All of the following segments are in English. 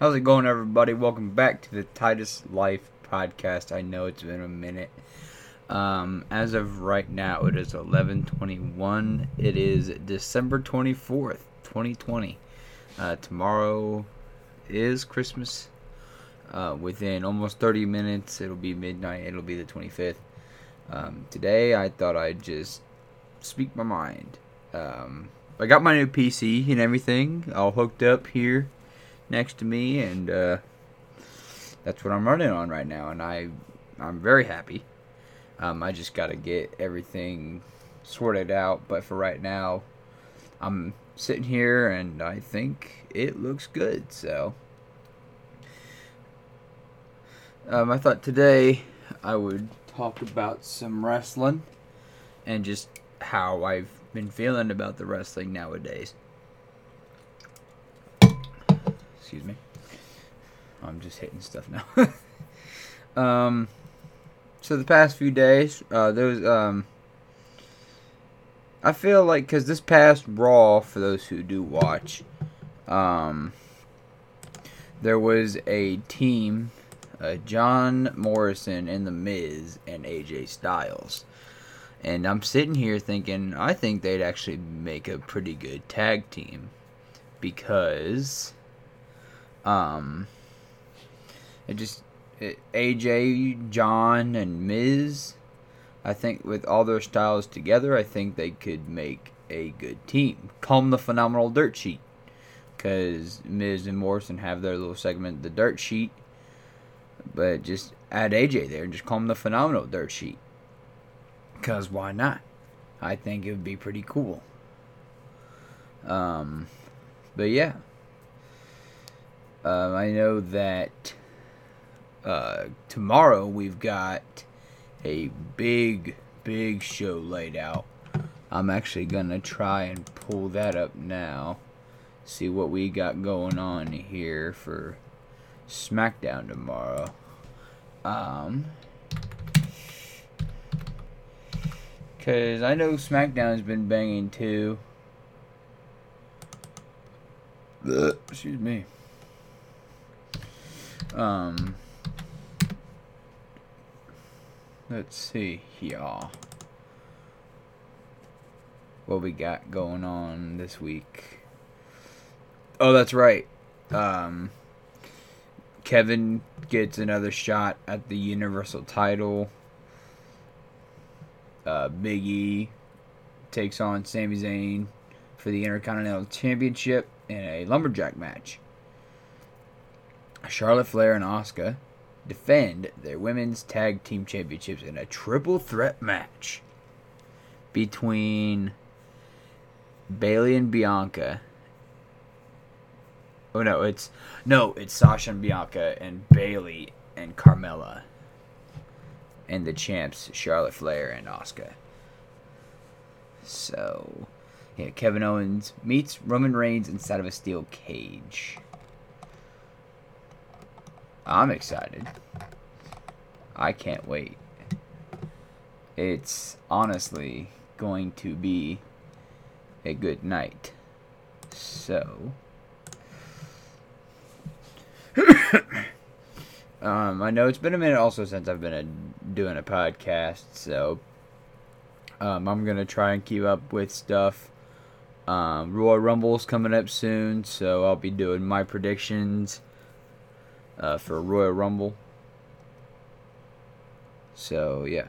How's it going, everybody? Welcome back to the Titus Life podcast. I know it's been a minute. Um, as of right now, it is 11:21. It is December 24th, 2020. Uh, tomorrow is Christmas. Uh, within almost 30 minutes, it'll be midnight. It'll be the 25th. Um, today, I thought I'd just speak my mind. Um, I got my new PC and everything all hooked up here next to me, and uh, that's what I'm running on right now, and I I'm very happy. Um, I just got to get everything sorted out, but for right now, I'm sitting here and I think it looks good. So, um, I thought today I would talk about some wrestling and just how I've been feeling about the wrestling nowadays. Excuse me. I'm just hitting stuff now. um, so the past few days, uh, those um, I feel like because this past Raw, for those who do watch, um, there was a team, uh, John Morrison and The Miz and AJ Styles. And I'm sitting here thinking, I think they'd actually make a pretty good tag team because um, it just it, AJ, John, and Miz. I think with all their styles together, I think they could make a good team. Call them the Phenomenal Dirt Sheet, because Miz and Morrison have their little segment, the Dirt Sheet. But just add AJ there and just call them the Phenomenal Dirt Sheet. Because why not? I think it would be pretty cool. Um, but yeah, um, I know that uh, tomorrow we've got a big, big show laid out. I'm actually gonna try and pull that up now. See what we got going on here for SmackDown tomorrow. Um, cause I know SmackDown's been banging too. Excuse me. Um, let's see here. What we got going on this week? Oh, that's right. Um, Kevin gets another shot at the Universal title. Uh, Big E takes on Sami Zayn for the Intercontinental Championship in a lumberjack match. Charlotte Flair and Asuka defend their women's tag team championships in a triple threat match between Bayley and Bianca. Oh no, it's no, it's Sasha and Bianca and Bayley and Carmella. And the champs Charlotte Flair and Asuka. So, yeah, Kevin Owens meets Roman Reigns inside of a steel cage. I'm excited. I can't wait. It's honestly going to be a good night. So. um, I know it's been a minute also since I've been a, doing a podcast, so um, I'm gonna try and keep up with stuff. Um, Royal Rumble's coming up soon, so I'll be doing my predictions uh, for Royal Rumble. So yeah,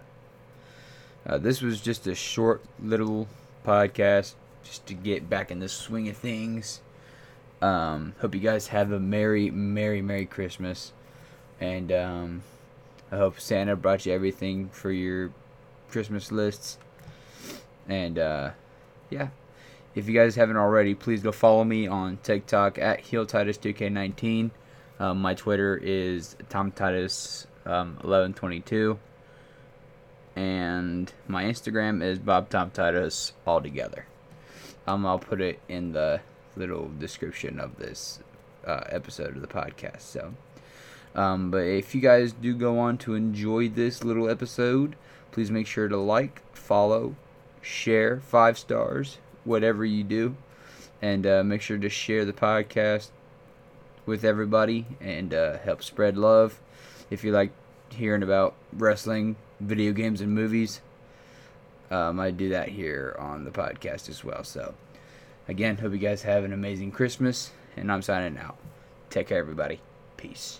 uh, this was just a short little podcast just to get back in the swing of things. Um, hope you guys have a merry, merry, merry Christmas, and um, I hope Santa brought you everything for your Christmas lists. And uh, yeah, if you guys haven't already, please go follow me on TikTok at HeelTitus2K19. Um, my Twitter is TomTitus1122. Um, and my Instagram is BobTomTitus altogether. Um, I'll put it in the little description of this uh, episode of the podcast. So, um, but if you guys do go on to enjoy this little episode, please make sure to like, follow, share, five stars, whatever you do, and uh, make sure to share the podcast with everybody and uh, help spread love. If you like hearing about wrestling, video games, and movies, um, I do that here on the podcast as well. So, again, hope you guys have an amazing Christmas, and I'm signing out. Take care, everybody. Peace.